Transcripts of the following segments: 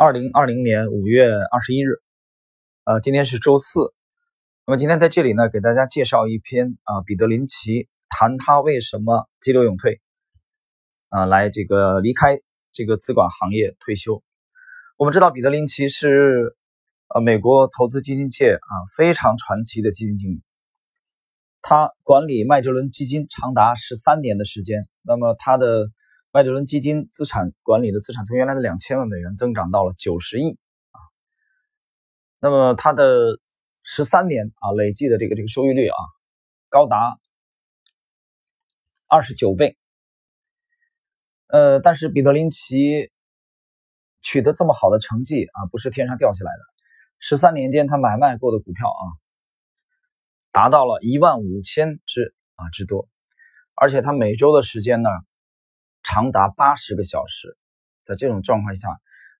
二零二零年五月二十一日，呃，今天是周四。那么今天在这里呢，给大家介绍一篇啊，彼得林奇谈他为什么激流勇退，啊，来这个离开这个资管行业退休。我们知道彼得林奇是呃美国投资基金界啊非常传奇的基金经理，他管理麦哲伦基金长达十三年的时间。那么他的麦哲伦基金资产管理的资产从原来的两千万美元增长到了九十亿啊，那么它的十三年啊累计的这个这个收益率啊高达二十九倍，呃，但是彼得林奇取得这么好的成绩啊不是天上掉下来的，十三年间他买卖过的股票啊达到了一万五千只啊之多，而且他每周的时间呢。长达八十个小时，在这种状况下，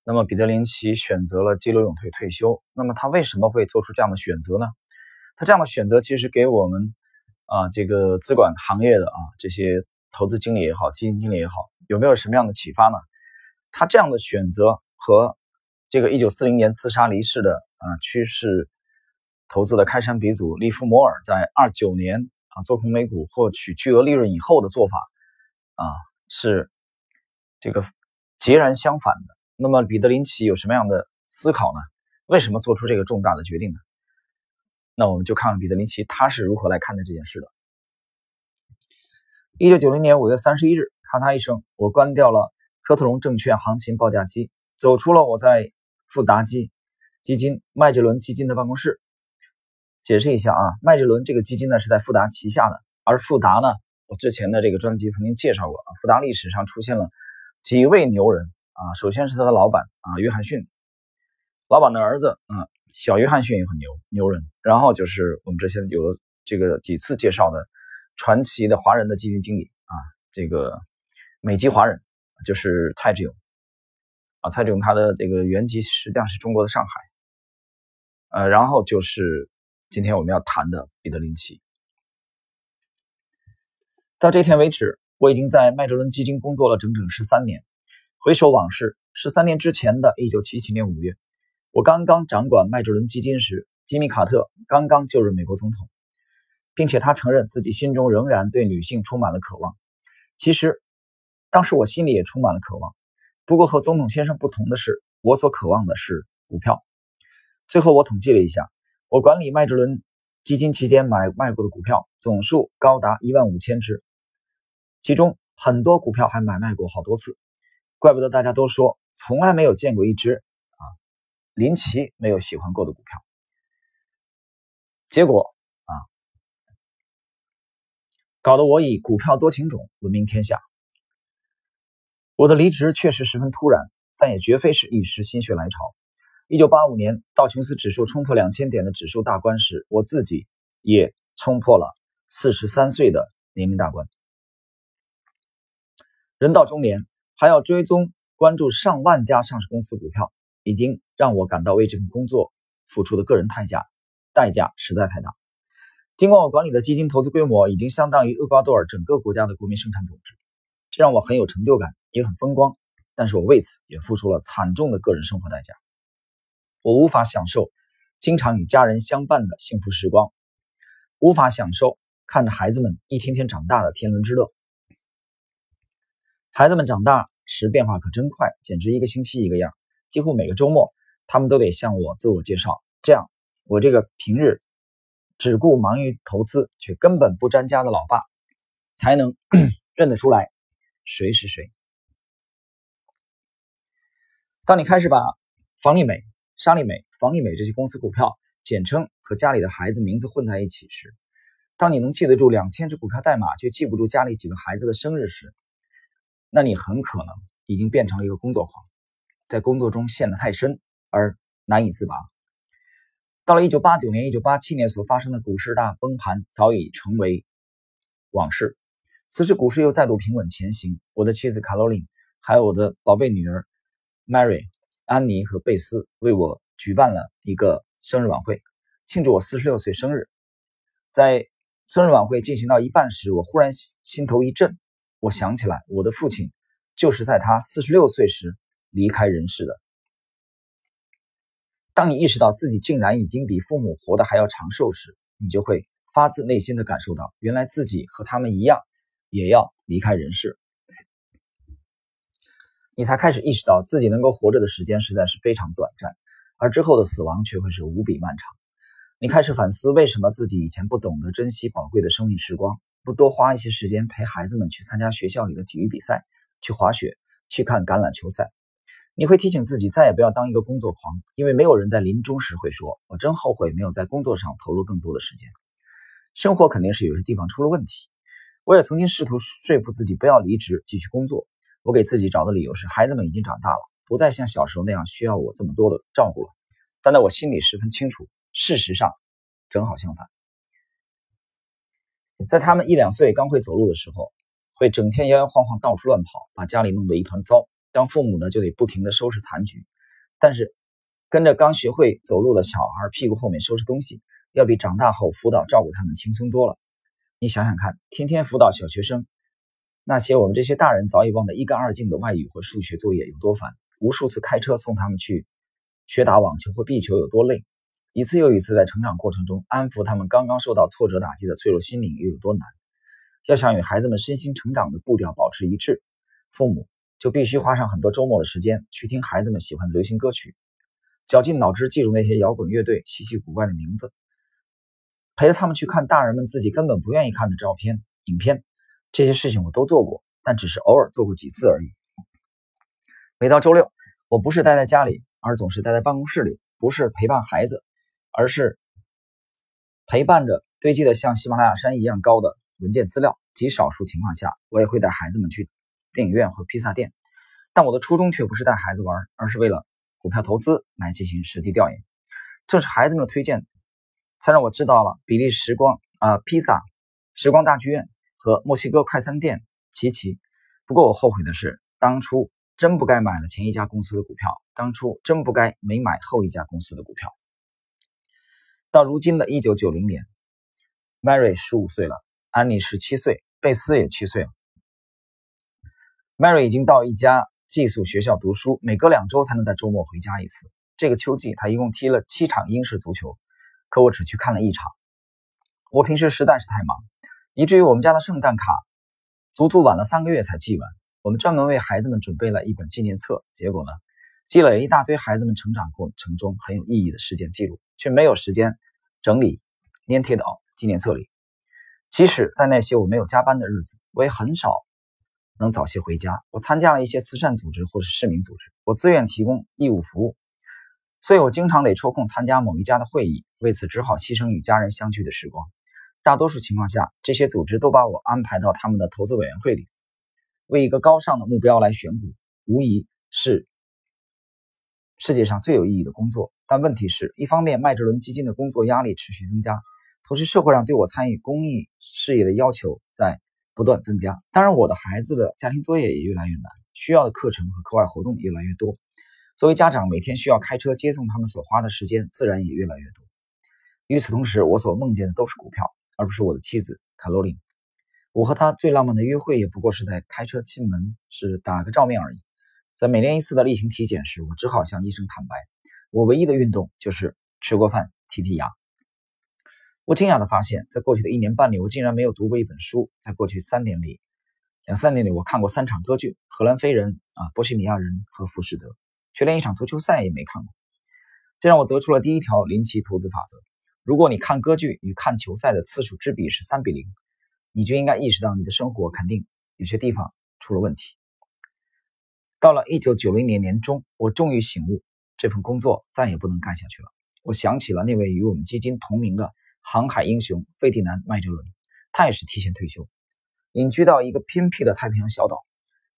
那么彼得林奇选择了激流勇退退休。那么他为什么会做出这样的选择呢？他这样的选择其实给我们啊这个资管行业的啊这些投资经理也好，基金经理也好，有没有什么样的启发呢？他这样的选择和这个一九四零年自杀离世的啊趋势投资的开山鼻祖利弗摩尔在二九年啊做空美股获取巨额利润以后的做法啊。是这个截然相反的。那么，彼得林奇有什么样的思考呢？为什么做出这个重大的决定呢？那我们就看看彼得林奇他是如何来看待这件事的。一九九零年五月三十一日，咔嗒一声，我关掉了科特隆证券行情报价机，走出了我在富达基基金麦哲伦基金的办公室。解释一下啊，麦哲伦这个基金呢是在富达旗下的，而富达呢。我之前的这个专辑曾经介绍过啊，富达历史上出现了几位牛人啊。首先是他的老板啊，约翰逊，老板的儿子啊，小约翰逊也很牛牛人。然后就是我们之前有了这个几次介绍的传奇的华人的基金经理啊，这个美籍华人就是蔡志勇啊，蔡志勇他的这个原籍实际上是中国的上海。呃，然后就是今天我们要谈的彼得林奇。到这天为止，我已经在麦哲伦基金工作了整整十三年。回首往事，十三年之前的一九七七年五月，我刚刚掌管麦哲伦基金时，吉米·卡特刚刚就任美国总统，并且他承认自己心中仍然对女性充满了渴望。其实，当时我心里也充满了渴望。不过和总统先生不同的是，我所渴望的是股票。最后我统计了一下，我管理麦哲伦基金期间买卖过的股票总数高达一万五千只。其中很多股票还买卖过好多次，怪不得大家都说从来没有见过一只啊林奇没有喜欢过的股票。结果啊，搞得我以股票多情种闻名天下。我的离职确实十分突然，但也绝非是一时心血来潮。一九八五年道琼斯指数冲破两千点的指数大关时，我自己也冲破了四十三岁的年龄大关。人到中年，还要追踪关注上万家上市公司股票，已经让我感到为这份工作付出的个人代价代价实在太大。尽管我管理的基金投资规模已经相当于厄瓜多尔整个国家的国民生产总值，这让我很有成就感，也很风光。但是我为此也付出了惨重的个人生活代价。我无法享受经常与家人相伴的幸福时光，无法享受看着孩子们一天天长大的天伦之乐。孩子们长大时变化可真快，简直一个星期一个样。几乎每个周末，他们都得向我自我介绍，这样我这个平日只顾忙于投资却根本不沾家的老爸，才能 认得出来谁是谁。当你开始把房利美、沙利美、房利美这些公司股票简称和家里的孩子名字混在一起时，当你能记得住两千只股票代码，却记不住家里几个孩子的生日时，那你很可能已经变成了一个工作狂，在工作中陷得太深而难以自拔。到了一九八九年、一九八七年所发生的股市大崩盘，早已成为往事。此时股市又再度平稳前行。我的妻子卡罗琳，还有我的宝贝女儿 Mary、安妮和贝斯为我举办了一个生日晚会，庆祝我四十六岁生日。在生日晚会进行到一半时，我忽然心头一震。我想起来，我的父亲就是在他四十六岁时离开人世的。当你意识到自己竟然已经比父母活得还要长寿时，你就会发自内心的感受到，原来自己和他们一样，也要离开人世。你才开始意识到自己能够活着的时间实在是非常短暂，而之后的死亡却会是无比漫长。你开始反思，为什么自己以前不懂得珍惜宝贵的生命时光，不多花一些时间陪孩子们去参加学校里的体育比赛，去滑雪，去看橄榄球赛。你会提醒自己再也不要当一个工作狂，因为没有人在临终时会说：“我真后悔没有在工作上投入更多的时间。”生活肯定是有些地方出了问题。我也曾经试图说服自己不要离职，继续工作。我给自己找的理由是，孩子们已经长大了，不再像小时候那样需要我这么多的照顾了。但在我心里十分清楚，事实上正好相反。在他们一两岁刚会走路的时候，会整天摇摇晃晃到处乱跑，把家里弄得一团糟。当父母呢，就得不停的收拾残局。但是跟着刚学会走路的小孩屁股后面收拾东西，要比长大后辅导照顾他们轻松多了。你想想看，天天辅导小学生。那些我们这些大人早已忘得一干二净的外语或数学作业有多烦？无数次开车送他们去学打网球或壁球有多累？一次又一次在成长过程中安抚他们刚刚受到挫折打击的脆弱心灵又有多难？要想与孩子们身心成长的步调保持一致，父母就必须花上很多周末的时间去听孩子们喜欢的流行歌曲，绞尽脑汁记住那些摇滚乐队稀奇古怪的名字，陪着他们去看大人们自己根本不愿意看的照片、影片。这些事情我都做过，但只是偶尔做过几次而已。每到周六，我不是待在家里，而总是待在办公室里，不是陪伴孩子，而是陪伴着堆积的像喜马拉雅山一样高的文件资料。极少数情况下，我也会带孩子们去电影院或披萨店，但我的初衷却不是带孩子玩，而是为了股票投资来进行实地调研。正是孩子们的推荐，才让我知道了比利时光啊披萨时光大剧院。和墨西哥快餐店齐齐。不过我后悔的是，当初真不该买了前一家公司的股票，当初真不该没买后一家公司的股票。到如今的一九九零年，Mary 十五岁了，安妮十七岁，贝斯也七岁了。Mary 已经到一家寄宿学校读书，每隔两周才能在周末回家一次。这个秋季，他一共踢了七场英式足球，可我只去看了一场。我平时实在是太忙。以至于我们家的圣诞卡足足晚了三个月才寄完。我们专门为孩子们准备了一本纪念册，结果呢，积累了一大堆孩子们成长过程中很有意义的事件记录，却没有时间整理粘贴到纪念册里。即使在那些我没有加班的日子，我也很少能早些回家。我参加了一些慈善组织或是市民组织，我自愿提供义务服务，所以我经常得抽空参加某一家的会议，为此只好牺牲与家人相聚的时光。大多数情况下，这些组织都把我安排到他们的投资委员会里，为一个高尚的目标来选股，无疑是世界上最有意义的工作。但问题是一方面，麦哲伦基金的工作压力持续增加，同时社会上对我参与公益事业的要求在不断增加。当然，我的孩子的家庭作业也越来越难，需要的课程和课外活动越来越多。作为家长，每天需要开车接送他们所花的时间自然也越来越多。与此同时，我所梦见的都是股票。而不是我的妻子卡罗琳，我和她最浪漫的约会也不过是在开车进门时打个照面而已。在每年一次的例行体检时，我只好向医生坦白，我唯一的运动就是吃过饭剔剔牙。我惊讶地发现，在过去的一年半里，我竟然没有读过一本书。在过去三年里，两三年里，我看过三场歌剧《荷兰飞人》啊，《波西米亚人》和《浮士德》，却连一场足球赛也没看过。这让我得出了第一条林奇投资法则。如果你看歌剧与看球赛的次数之比是三比零，你就应该意识到你的生活肯定有些地方出了问题。到了一九九零年年中，我终于醒悟，这份工作再也不能干下去了。我想起了那位与我们基金同名的航海英雄费迪南·麦哲伦，他也是提前退休，隐居到一个偏僻的太平洋小岛。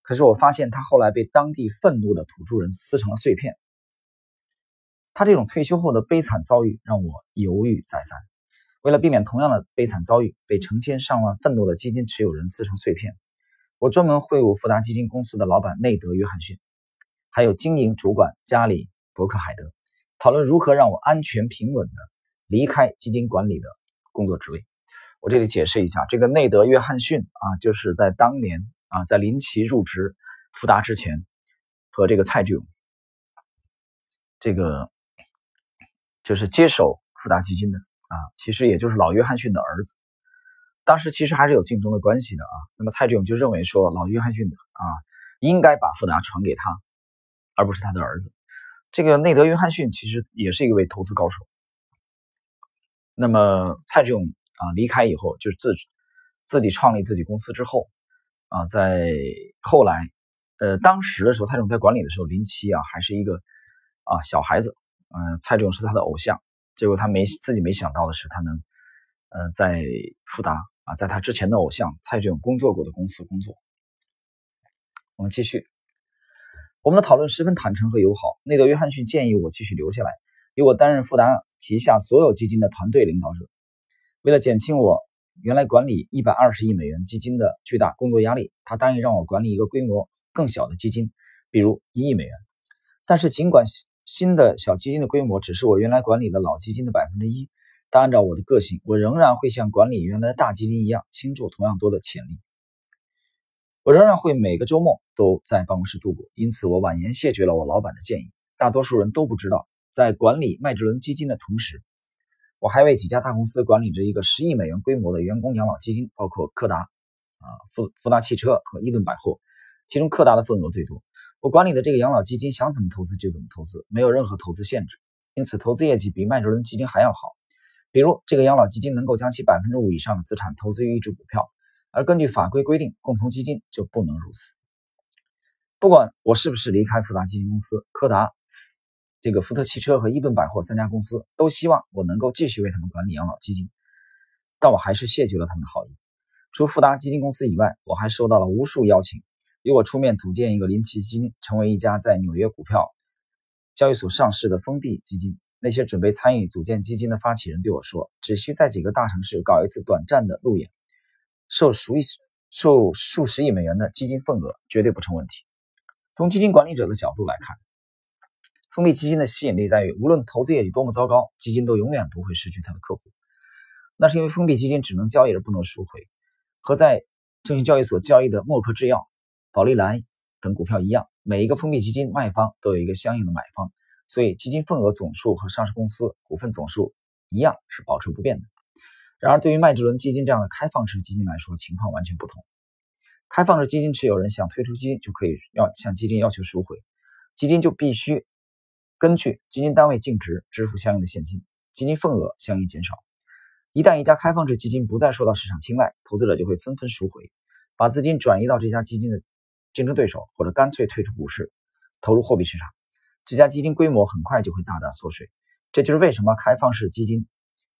可是我发现他后来被当地愤怒的土著人撕成了碎片。他这种退休后的悲惨遭遇让我犹豫再三。为了避免同样的悲惨遭遇被成千上万愤怒的基金持有人撕成碎片，我专门会晤富达基金公司的老板内德·约翰逊，还有经营主管加里·伯克海德，讨论如何让我安全平稳的离开基金管理的工作职位。我这里解释一下，这个内德·约翰逊啊，就是在当年啊，在林奇入职富达之前，和这个蔡志勇这个。就是接手富达基金的啊，其实也就是老约翰逊的儿子。当时其实还是有竞争的关系的啊。那么蔡志勇就认为说，老约翰逊啊应该把富达传给他，而不是他的儿子。这个内德·约翰逊其实也是一位投资高手。那么蔡志勇啊离开以后，就是自自己创立自己公司之后啊，在后来呃当时的时候，蔡志勇在管理的时候，林奇啊还是一个啊小孩子，嗯，蔡志勇是他的偶像。结果他没自己没想到的是，他能呃在富达啊，在他之前的偶像蔡志勇工作过的公司工作。我们继续。我们的讨论十分坦诚和友好。内德·约翰逊建议我继续留下来，由我担任富达旗下所有基金的团队领导者。为了减轻我原来管理一百二十亿美元基金的巨大工作压力，他答应让我管理一个规模更小的基金，比如一亿美元。但是，尽管新的小基金的规模只是我原来管理的老基金的百分之一，但按照我的个性，我仍然会像管理原来的大基金一样倾注同样多的潜力。我仍然会每个周末都在办公室度过，因此我婉言谢绝了我老板的建议。大多数人都不知道，在管理麦哲伦基金的同时，我还为几家大公司管理着一个十亿美元规模的员工养老基金，包括柯达、啊富富达汽车和伊顿百货，其中柯达的份额最多。我管理的这个养老基金想怎么投资就怎么投资，没有任何投资限制，因此投资业绩比麦哲伦基金还要好。比如，这个养老基金能够将其百分之五以上的资产投资于一只股票。而根据法规规定，共同基金就不能如此。不管我是不是离开富达基金公司，柯达、这个福特汽车和伊顿百货三家公司都希望我能够继续为他们管理养老基金，但我还是谢绝了他们的好意。除富达基金公司以外，我还收到了无数邀请，由我出面组建一个林奇基金，成为一家在纽约股票交易所上市的封闭基金。那些准备参与组建基金的发起人对我说：“只需在几个大城市搞一次短暂的路演。”受数亿、受数十亿美元的基金份额绝对不成问题。从基金管理者的角度来看，封闭基金的吸引力在于，无论投资业绩多么糟糕，基金都永远不会失去它的客户。那是因为封闭基金只能交易而不能赎回，和在证券交易所交易的默克制药、宝利来等股票一样，每一个封闭基金卖方都有一个相应的买方，所以基金份额总数和上市公司股份总数一样是保持不变的。然而，对于麦哲伦基金这样的开放式基金来说，情况完全不同。开放式基金持有人想退出基金，就可以要向基金要求赎回，基金就必须根据基金单位净值支付相应的现金，基金份额相应减少。一旦一家开放式基金不再受到市场青睐，投资者就会纷纷赎回，把资金转移到这家基金的竞争对手，或者干脆退出股市，投入货币市场。这家基金规模很快就会大大缩水。这就是为什么开放式基金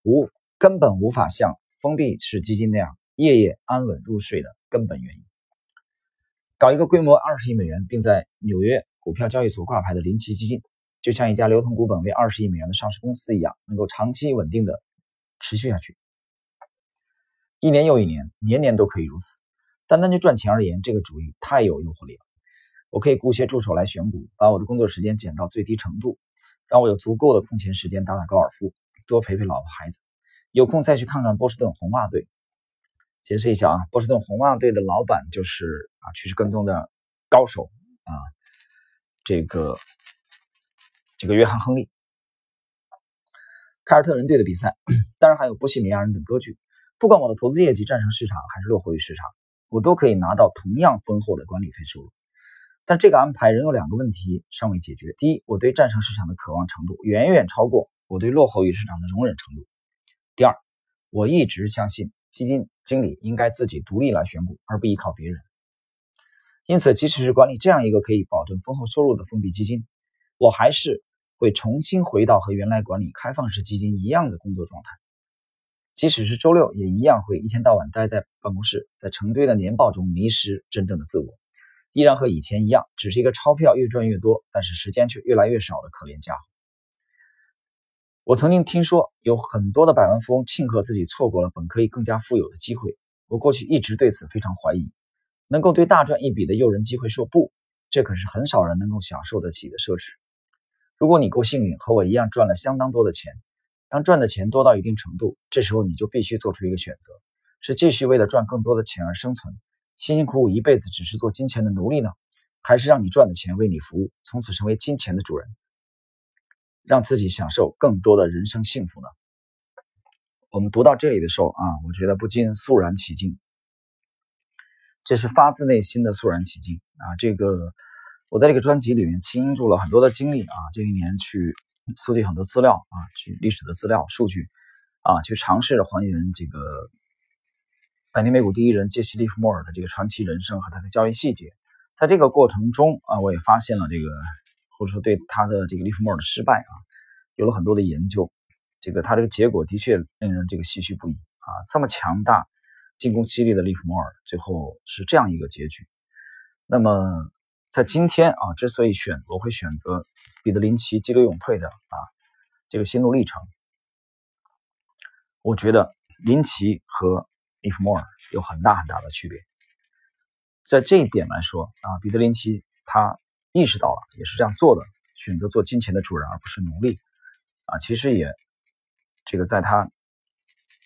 无。根本无法像封闭式基金那样夜夜安稳入睡的根本原因。搞一个规模二十亿美元，并在纽约股票交易所挂牌的林奇基金，就像一家流通股本为二十亿美元的上市公司一样，能够长期稳定的持续下去，一年又一年，年年都可以如此。单单就赚钱而言，这个主意太有诱惑力了。我可以雇些助手来选股，把我的工作时间减到最低程度，让我有足够的空闲时间打打高尔夫，多陪陪老婆孩子。有空再去看看波士顿红袜队。解释一下啊，波士顿红袜队的老板就是啊趋势跟踪的高手啊，这个这个约翰亨利。凯尔特人队的比赛，当然还有波西米亚人等歌剧。不管我的投资业绩战胜市场还是落后于市场，我都可以拿到同样丰厚的管理费收入。但这个安排仍有两个问题尚未解决：第一，我对战胜市场的渴望程度远远超过我对落后于市场的容忍程度。第二，我一直相信基金经理应该自己独立来选股，而不依靠别人。因此，即使是管理这样一个可以保证丰厚收入的封闭基金，我还是会重新回到和原来管理开放式基金一样的工作状态。即使是周六，也一样会一天到晚待在办公室，在成堆的年报中迷失真正的自我，依然和以前一样，只是一个钞票越赚越多，但是时间却越来越少的可怜家伙。我曾经听说有很多的百万富翁庆贺自己错过了本可以更加富有的机会。我过去一直对此非常怀疑。能够对大赚一笔的诱人机会说不，这可是很少人能够享受得起的奢侈。如果你够幸运，和我一样赚了相当多的钱，当赚的钱多到一定程度，这时候你就必须做出一个选择：是继续为了赚更多的钱而生存，辛辛苦苦一辈子只是做金钱的奴隶呢，还是让你赚的钱为你服务，从此成为金钱的主人？让自己享受更多的人生幸福呢？我们读到这里的时候啊，我觉得不禁肃然起敬。这是发自内心的肃然起敬啊！这个我在这个专辑里面倾注了很多的精力啊，这一年去搜集很多资料啊，去历史的资料数据啊，去尝试着还原这个百年美股第一人杰西·利弗莫尔的这个传奇人生和他的交易细节。在这个过程中啊，我也发现了这个，或者说对他的这个利弗莫尔的失败啊，有了很多的研究。这个他这个结果的确令人这个唏嘘不已啊！这么强大、进攻激烈的利弗莫尔，最后是这样一个结局。那么在今天啊，之所以选我会选择彼得林奇激流勇退的啊这个心路历程，我觉得林奇和利弗莫尔有很大很大的区别。在这一点来说啊，彼得林奇他意识到了，也是这样做的，选择做金钱的主人而不是奴隶啊，其实也。这个在他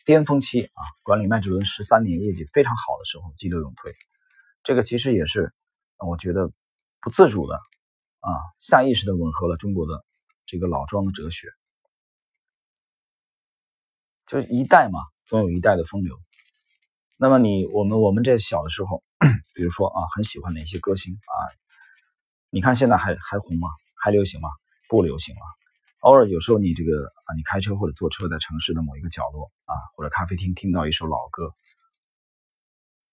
巅峰期啊，管理麦哲伦十三年，业绩非常好的时候，激流勇退，这个其实也是我觉得不自主的啊，下意识的吻合了中国的这个老庄的哲学，就是一代嘛，总有一代的风流。那么你我们我们这小的时候，比如说啊，很喜欢哪些歌星啊？你看现在还还红吗？还流行吗？不流行了。偶尔有时候你这个啊，你开车或者坐车在城市的某一个角落啊，或者咖啡厅听到一首老歌，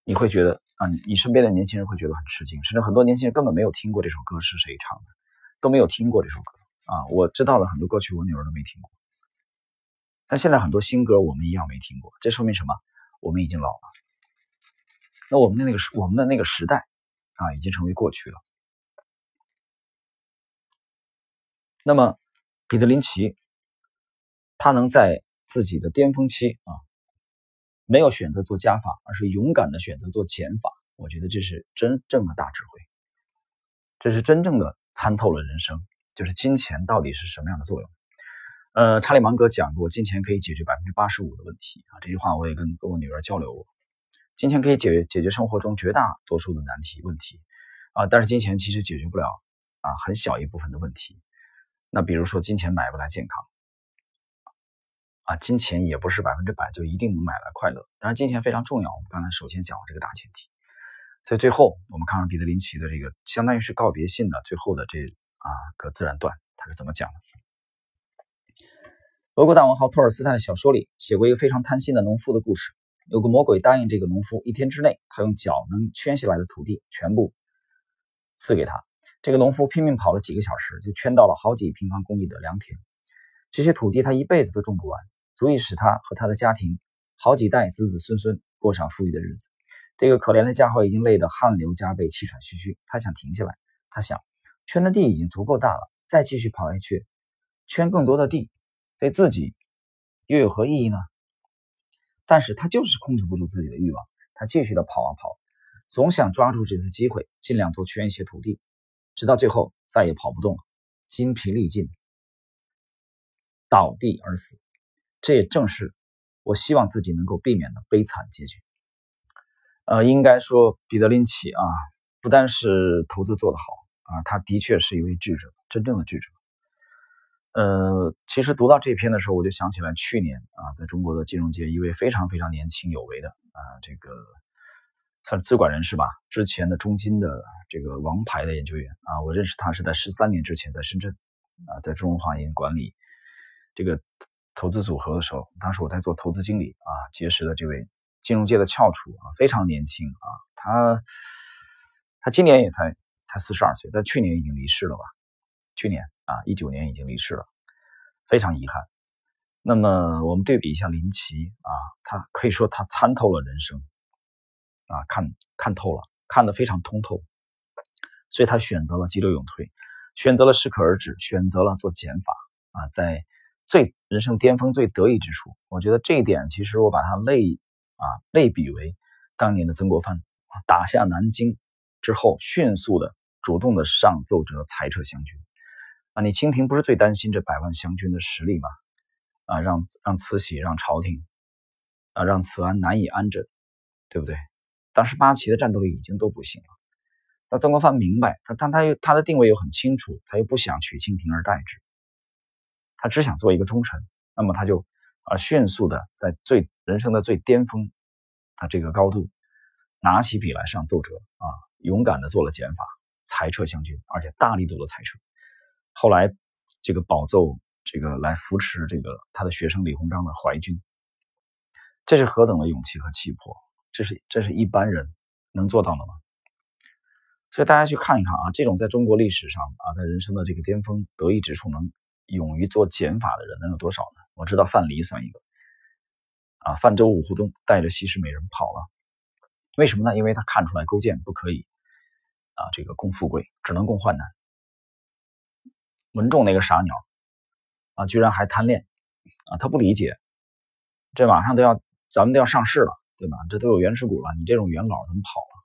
你会觉得啊，你身边的年轻人会觉得很吃惊，甚至很多年轻人根本没有听过这首歌是谁唱的，都没有听过这首歌啊。我知道的很多歌曲，我女儿都没听过。但现在很多新歌我们一样没听过，这说明什么？我们已经老了。那我们的那个时，我们的那个时代啊，已经成为过去了。那么。彼得林奇，他能在自己的巅峰期啊，没有选择做加法，而是勇敢的选择做减法。我觉得这是真正的大智慧，这是真正的参透了人生，就是金钱到底是什么样的作用。呃，查理芒格讲过，金钱可以解决百分之八十五的问题啊。这句话我也跟跟我女儿交流过，金钱可以解决解决生活中绝大多数的难题问题啊，但是金钱其实解决不了啊很小一部分的问题。那比如说，金钱买不来健康，啊，金钱也不是百分之百就一定能买来快乐。当然，金钱非常重要。我们刚才首先讲了这个大前提，所以最后我们看看彼得林奇的这个相当于是告别信的最后的这啊个自然段，他是怎么讲的？俄国大文豪托尔斯泰的小说里写过一个非常贪心的农夫的故事。有个魔鬼答应这个农夫，一天之内他用脚能圈下来的土地全部赐给他。这个农夫拼命跑了几个小时，就圈到了好几平方公里的良田。这些土地他一辈子都种不完，足以使他和他的家庭好几代子子孙孙过上富裕的日子。这个可怜的家伙已经累得汗流浃背、气喘吁吁。他想停下来，他想，圈的地已经足够大了，再继续跑下去，圈更多的地，对自己又有何意义呢？但是他就是控制不住自己的欲望，他继续的跑啊跑，总想抓住这次机会，尽量多圈一些土地。直到最后再也跑不动了，筋疲力尽，倒地而死。这也正是我希望自己能够避免的悲惨结局。呃，应该说彼得林奇啊，不单是投资做得好啊，他的确是一位智者，真正的智者。呃，其实读到这篇的时候，我就想起来去年啊，在中国的金融界一位非常非常年轻有为的啊，这个。算是资管人士吧，之前的中金的这个王牌的研究员啊，我认识他是在十三年之前在深圳啊，在中华银管理这个投资组合的时候，当时我在做投资经理啊，结识了这位金融界的翘楚啊，非常年轻啊，他他今年也才才四十二岁，但去年已经离世了吧？去年啊，一九年已经离世了，非常遗憾。那么我们对比一下林奇啊，他可以说他参透了人生。啊，看看透了，看得非常通透，所以他选择了急流勇退，选择了适可而止，选择了做减法啊，在最人生巅峰、最得意之处，我觉得这一点其实我把它类啊类比为当年的曾国藩打下南京之后，迅速的主动的上奏折裁撤湘军啊，你清廷不是最担心这百万湘军的实力吗？啊，让让慈禧让朝廷啊让慈安难以安枕，对不对？当时八旗的战斗力已经都不行了，那曾国藩明白他，但他又他的定位又很清楚，他又不想取清廷而代之，他只想做一个忠臣，那么他就啊迅速的在最人生的最巅峰，他这个高度，拿起笔来上奏折啊，勇敢的做了减法，裁撤湘军，而且大力度的裁撤。后来这个保奏这个来扶持这个他的学生李鸿章的淮军，这是何等的勇气和气魄！这是这是一般人能做到的吗？所以大家去看一看啊，这种在中国历史上啊，在人生的这个巅峰得意之处，能勇于做减法的人能有多少呢？我知道范蠡算一个啊，泛舟五湖东，带着西施美人跑了。为什么呢？因为他看出来勾践不可以啊，这个共富贵，只能共患难。文仲那个傻鸟啊，居然还贪恋啊，他不理解，这马上都要咱们都要上市了，对吧？这都有原始股了，你这种元老怎么跑了？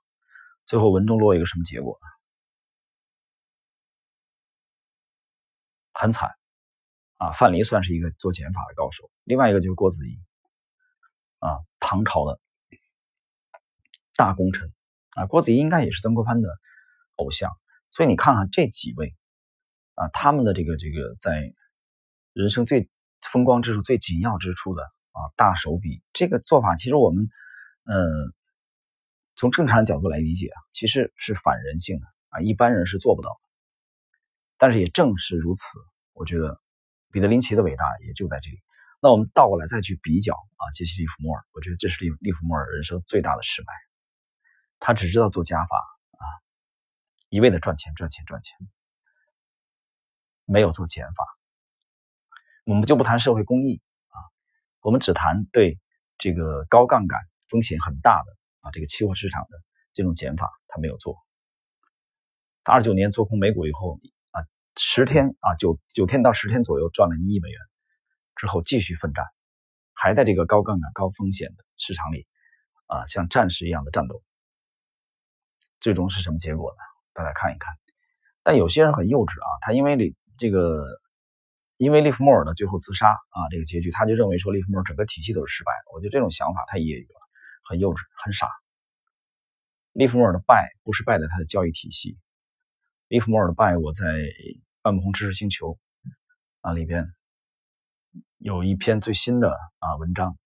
最后文仲落一个什么结果呢？很惨啊！范蠡算是一个做减法的高手，另外一个就是郭子仪啊，唐朝的大功臣啊。郭子仪应该也是曾国藩的偶像，所以你看看这几位啊，他们的这个这个在人生最风光之处、最紧要之处的啊大手笔，这个做法其实我们嗯。从正常角度来理解啊，其实是反人性的啊，一般人是做不到的。但是也正是如此，我觉得彼得林奇的伟大也就在这里。那我们倒过来再去比较啊，杰西·利弗莫尔，我觉得这是利利弗莫尔人生最大的失败。他只知道做加法啊，一味的赚钱赚钱赚钱，没有做减法。我们就不谈社会公益啊，我们只谈对这个高杠杆、风险很大的啊。这个期货市场的这种减法，他没有做。他二九年做空美股以后啊，十天啊九九天到十天左右赚了一亿美元，之后继续奋战，还在这个高杠杆、高风险的市场里啊，像战士一样的战斗。最终是什么结果呢？大家看一看。但有些人很幼稚啊，他因为你这个，因为利弗莫尔的最后自杀啊，这个结局他就认为说利弗莫尔整个体系都是失败的。我觉得这种想法太业余了。很幼稚，很傻。利弗莫尔的败不是败在他的交易体系，利弗莫尔的败，我在半不红知识星球啊里边有一篇最新的啊文章，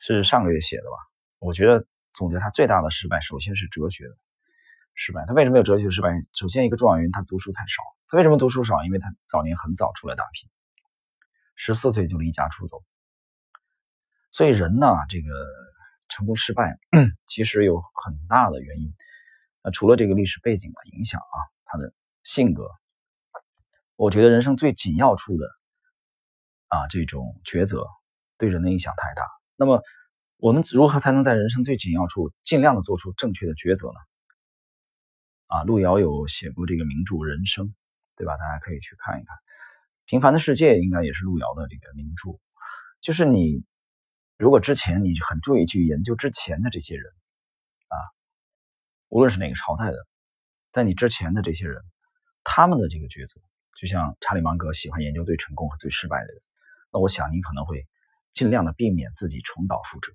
是上个月写的吧？我觉得总结他最大的失败，首先是哲学的失败。他为什么有哲学失败？首先一个重要原因，他读书太少。他为什么读书少？因为他早年很早出来打拼，十四岁就离家出走。所以人呢，这个成功失败，其实有很大的原因。那除了这个历史背景的影响啊，他的性格，我觉得人生最紧要处的啊这种抉择，对人的影响太大。那么我们如何才能在人生最紧要处尽量的做出正确的抉择呢？啊，路遥有写过这个名著《人生》，对吧？大家可以去看一看。《平凡的世界》应该也是路遥的这个名著，就是你。如果之前你很注意去研究之前的这些人，啊，无论是哪个朝代的，在你之前的这些人，他们的这个抉择，就像查理芒格喜欢研究最成功和最失败的人，那我想你可能会尽量的避免自己重蹈覆辙，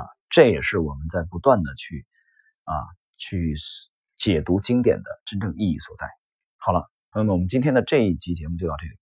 啊，这也是我们在不断的去啊去解读经典的真正意义所在。好了，朋友们，我们今天的这一集节目就到这里。